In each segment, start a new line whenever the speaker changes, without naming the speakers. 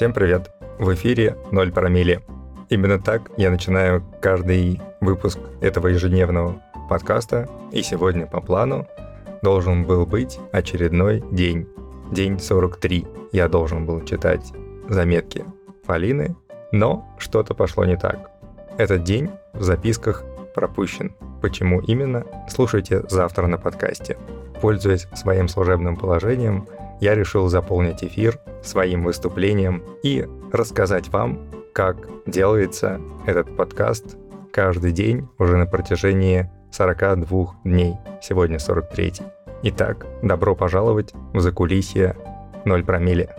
Всем привет! В эфире 0 промили. Именно так я начинаю каждый выпуск этого ежедневного подкаста. И сегодня по плану должен был быть очередной день. День 43. Я должен был читать заметки Полины, но что-то пошло не так. Этот день в записках пропущен. Почему именно, слушайте завтра на подкасте. Пользуясь своим служебным положением, я решил заполнить эфир своим выступлением и рассказать вам, как делается этот подкаст каждый день уже на протяжении 42 дней. Сегодня 43. Итак, добро пожаловать в закулисье 0 промилле.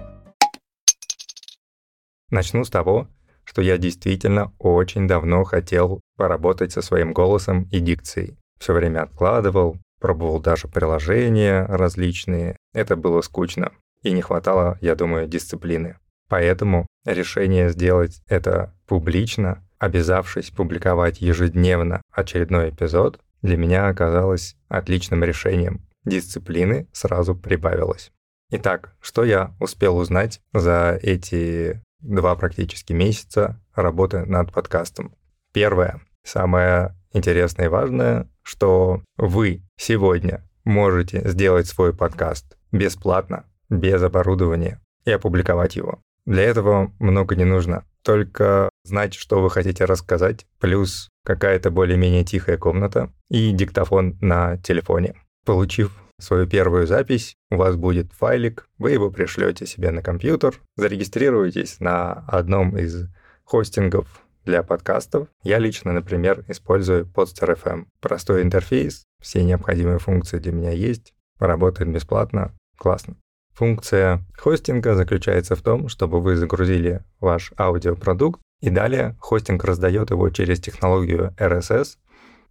Начну с того, что я действительно очень давно хотел поработать со своим голосом и дикцией. Все время откладывал, пробовал даже приложения различные. Это было скучно и не хватало, я думаю, дисциплины. Поэтому решение сделать это публично, обязавшись публиковать ежедневно очередной эпизод, для меня оказалось отличным решением. Дисциплины сразу прибавилось. Итак, что я успел узнать за эти два практически месяца работы над подкастом? Первое, самое интересное и важное, что вы сегодня можете сделать свой подкаст бесплатно, без оборудования и опубликовать его. Для этого много не нужно. Только знать, что вы хотите рассказать, плюс какая-то более-менее тихая комната и диктофон на телефоне. Получив свою первую запись, у вас будет файлик, вы его пришлете себе на компьютер, зарегистрируетесь на одном из хостингов для подкастов. Я лично, например, использую Podster FM. Простой интерфейс, все необходимые функции для меня есть, работает бесплатно, классно. Функция хостинга заключается в том, чтобы вы загрузили ваш аудиопродукт, и далее хостинг раздает его через технологию RSS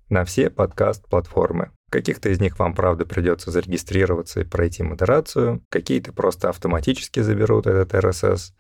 на все подкаст-платформы. Каких-то из них вам, правда, придется зарегистрироваться и пройти модерацию, какие-то просто автоматически заберут этот RSS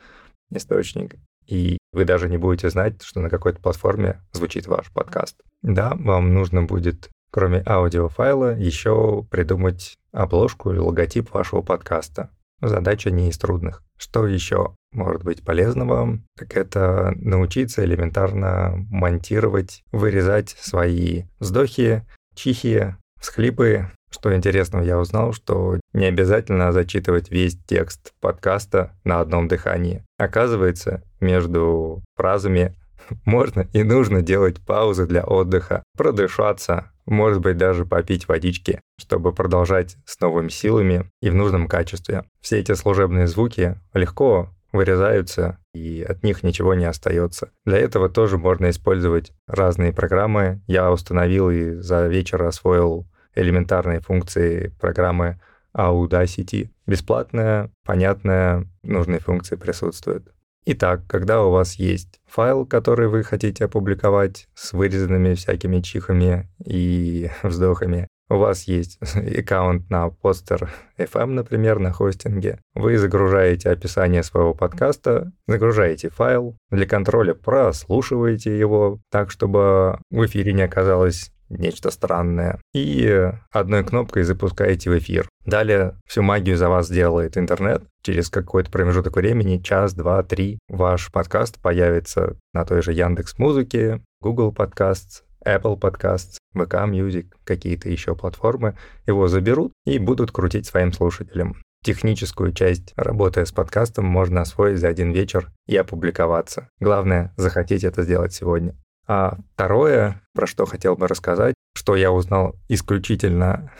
источник, и вы даже не будете знать, что на какой-то платформе звучит ваш подкаст. Да, вам нужно будет кроме аудиофайла, еще придумать обложку или логотип вашего подкаста. Задача не из трудных. Что еще может быть полезного? Так это научиться элементарно монтировать, вырезать свои вздохи, чихи, всхлипы. Что интересного я узнал, что не обязательно зачитывать весь текст подкаста на одном дыхании. Оказывается, между фразами можно и нужно делать паузы для отдыха, продышаться, может быть, даже попить водички, чтобы продолжать с новыми силами и в нужном качестве. Все эти служебные звуки легко вырезаются, и от них ничего не остается. Для этого тоже можно использовать разные программы. Я установил и за вечер освоил элементарные функции программы Audacity. Бесплатная, понятная, нужные функции присутствуют. Итак, когда у вас есть файл, который вы хотите опубликовать с вырезанными всякими чихами и вздохами, у вас есть аккаунт на постер FM, например, на хостинге, вы загружаете описание своего подкаста, загружаете файл, для контроля прослушиваете его так, чтобы в эфире не оказалось нечто странное, и одной кнопкой запускаете в эфир. Далее всю магию за вас делает интернет. Через какой-то промежуток времени, час, два, три, ваш подкаст появится на той же Яндекс Музыке, Google Podcasts, Apple Podcasts, VK Music, какие-то еще платформы. Его заберут и будут крутить своим слушателям. Техническую часть работы с подкастом можно освоить за один вечер и опубликоваться. Главное, захотеть это сделать сегодня. А второе, про что хотел бы рассказать, что я узнал исключительно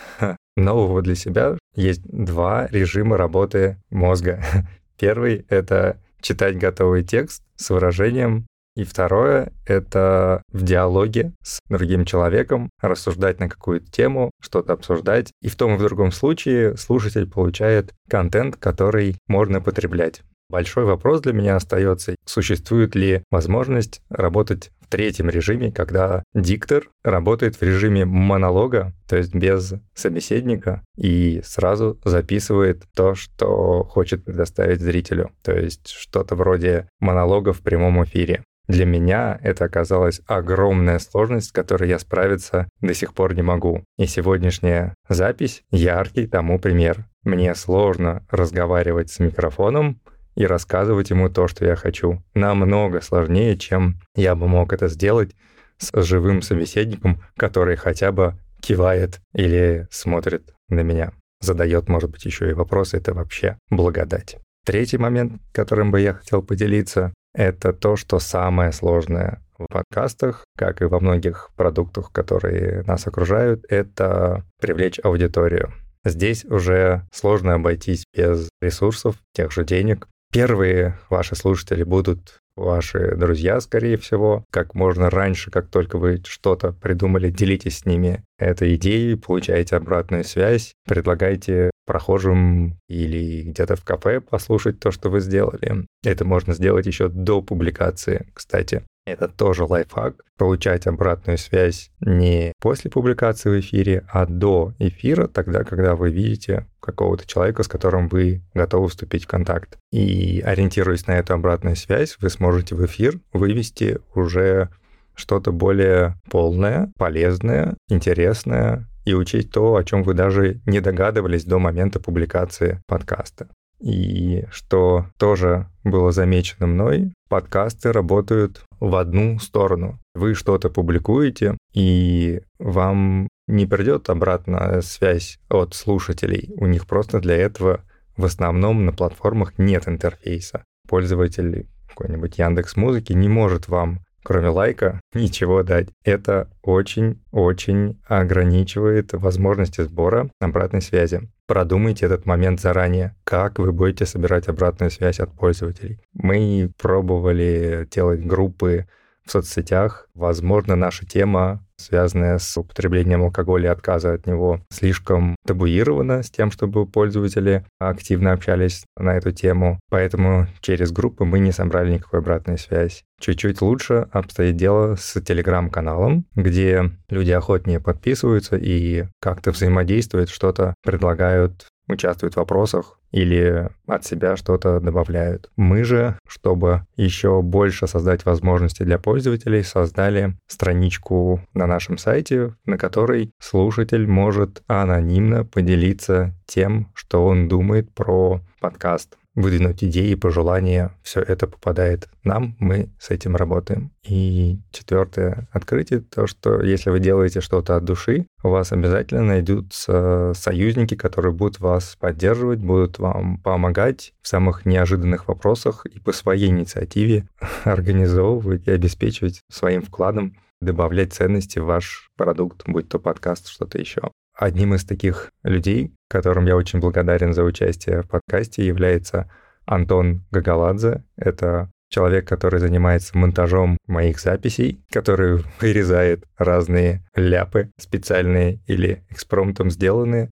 нового для себя, есть два режима работы мозга. Первый — это читать готовый текст с выражением, и второе — это в диалоге с другим человеком рассуждать на какую-то тему, что-то обсуждать. И в том и в другом случае слушатель получает контент, который можно потреблять. Большой вопрос для меня остается, существует ли возможность работать третьем режиме, когда диктор работает в режиме монолога, то есть без собеседника, и сразу записывает то, что хочет предоставить зрителю, то есть что-то вроде монолога в прямом эфире. Для меня это оказалась огромная сложность, с которой я справиться до сих пор не могу. И сегодняшняя запись — яркий тому пример. Мне сложно разговаривать с микрофоном, и рассказывать ему то, что я хочу. Намного сложнее, чем я бы мог это сделать с живым собеседником, который хотя бы кивает или смотрит на меня. Задает, может быть, еще и вопросы. Это вообще благодать. Третий момент, которым бы я хотел поделиться, это то, что самое сложное в подкастах, как и во многих продуктах, которые нас окружают, это привлечь аудиторию. Здесь уже сложно обойтись без ресурсов, тех же денег. Первые ваши слушатели будут ваши друзья, скорее всего. Как можно раньше, как только вы что-то придумали, делитесь с ними этой идеей, получаете обратную связь, предлагайте прохожим или где-то в кафе послушать то, что вы сделали. Это можно сделать еще до публикации, кстати. Это тоже лайфхак. Получать обратную связь не после публикации в эфире, а до эфира, тогда, когда вы видите какого-то человека, с которым вы готовы вступить в контакт. И ориентируясь на эту обратную связь, вы сможете в эфир вывести уже что-то более полное, полезное, интересное и учить то, о чем вы даже не догадывались до момента публикации подкаста. И что тоже было замечено мной, подкасты работают в одну сторону. Вы что-то публикуете, и вам не придет обратная связь от слушателей. У них просто для этого в основном на платформах нет интерфейса. Пользователь какой-нибудь Яндекс Музыки не может вам кроме лайка, ничего дать. Это очень-очень ограничивает возможности сбора обратной связи. Продумайте этот момент заранее, как вы будете собирать обратную связь от пользователей. Мы пробовали делать группы в соцсетях. Возможно, наша тема связанная с употреблением алкоголя и отказа от него, слишком табуирована с тем, чтобы пользователи активно общались на эту тему. Поэтому через группы мы не собрали никакой обратной связи. Чуть-чуть лучше обстоит дело с телеграм-каналом, где люди охотнее подписываются и как-то взаимодействуют, что-то предлагают участвуют в вопросах или от себя что-то добавляют. Мы же, чтобы еще больше создать возможности для пользователей, создали страничку на нашем сайте, на которой слушатель может анонимно поделиться тем, что он думает про подкаст выдвинуть идеи, пожелания. Все это попадает нам, мы с этим работаем. И четвертое открытие, то, что если вы делаете что-то от души, у вас обязательно найдутся союзники, которые будут вас поддерживать, будут вам помогать в самых неожиданных вопросах и по своей инициативе организовывать и обеспечивать своим вкладом добавлять ценности в ваш продукт, будь то подкаст, что-то еще. Одним из таких людей, которым я очень благодарен за участие в подкасте, является Антон Гагаладзе. Это человек, который занимается монтажом моих записей, который вырезает разные ляпы специальные или экспромтом сделанные.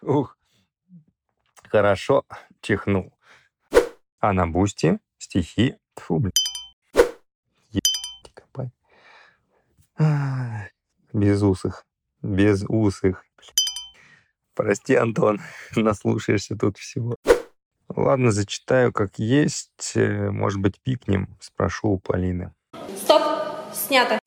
Ух, хорошо чихнул. А на бусте стихи, фу, блин, Без усых. Без усых. Прости, Антон, наслушаешься тут всего. Ладно, зачитаю как есть. Э, может быть, пикнем, спрошу у Полины.
Стоп, снято.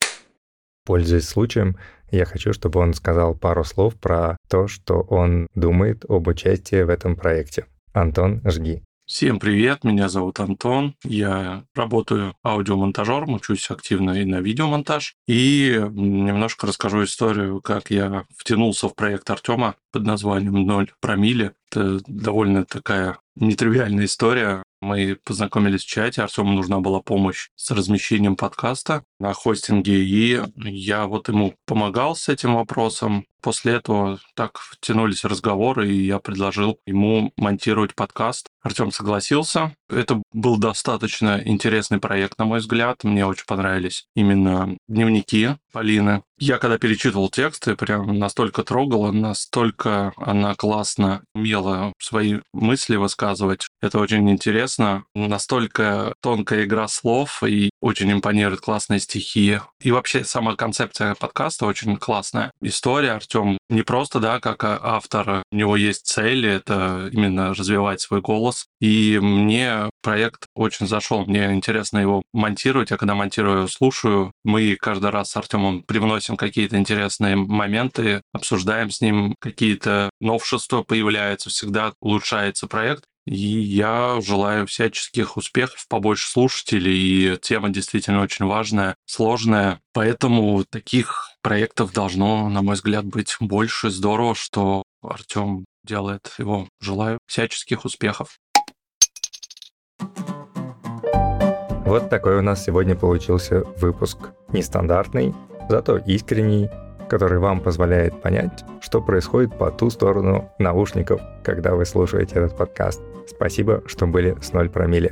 Пользуясь случаем, я хочу, чтобы он сказал пару слов про то, что он думает об участии в этом проекте. Антон, жги.
Всем привет, меня зовут Антон, я работаю аудиомонтажером, учусь активно и на видеомонтаж, и немножко расскажу историю, как я втянулся в проект Артема под названием «Ноль промили». Это довольно такая нетривиальная история. Мы познакомились в чате, Артему нужна была помощь с размещением подкаста на хостинге, и я вот ему помогал с этим вопросом. После этого так втянулись разговоры, и я предложил ему монтировать подкаст. Артем согласился. Это был достаточно интересный проект, на мой взгляд. Мне очень понравились именно дневники Полины. Я когда перечитывал тексты, прям настолько трогала, настолько она классно умела свои мысли высказывать. Это очень интересно интересно. Настолько тонкая игра слов и очень импонируют классные стихи. И вообще сама концепция подкаста очень классная. История Артем не просто, да, как автор, у него есть цели, это именно развивать свой голос. И мне проект очень зашел. Мне интересно его монтировать. Я когда монтирую, слушаю. Мы каждый раз с Артемом привносим какие-то интересные моменты, обсуждаем с ним какие-то новшества появляются, всегда улучшается проект. И я желаю всяческих успехов, побольше слушателей, и тема действительно очень важная, сложная. Поэтому таких проектов должно, на мой взгляд, быть больше. Здорово, что Артем делает его. Желаю всяческих успехов.
Вот такой у нас сегодня получился выпуск. Нестандартный, зато искренний, который вам позволяет понять, что происходит по ту сторону наушников, когда вы слушаете этот подкаст. Спасибо, что были с 0 промилле.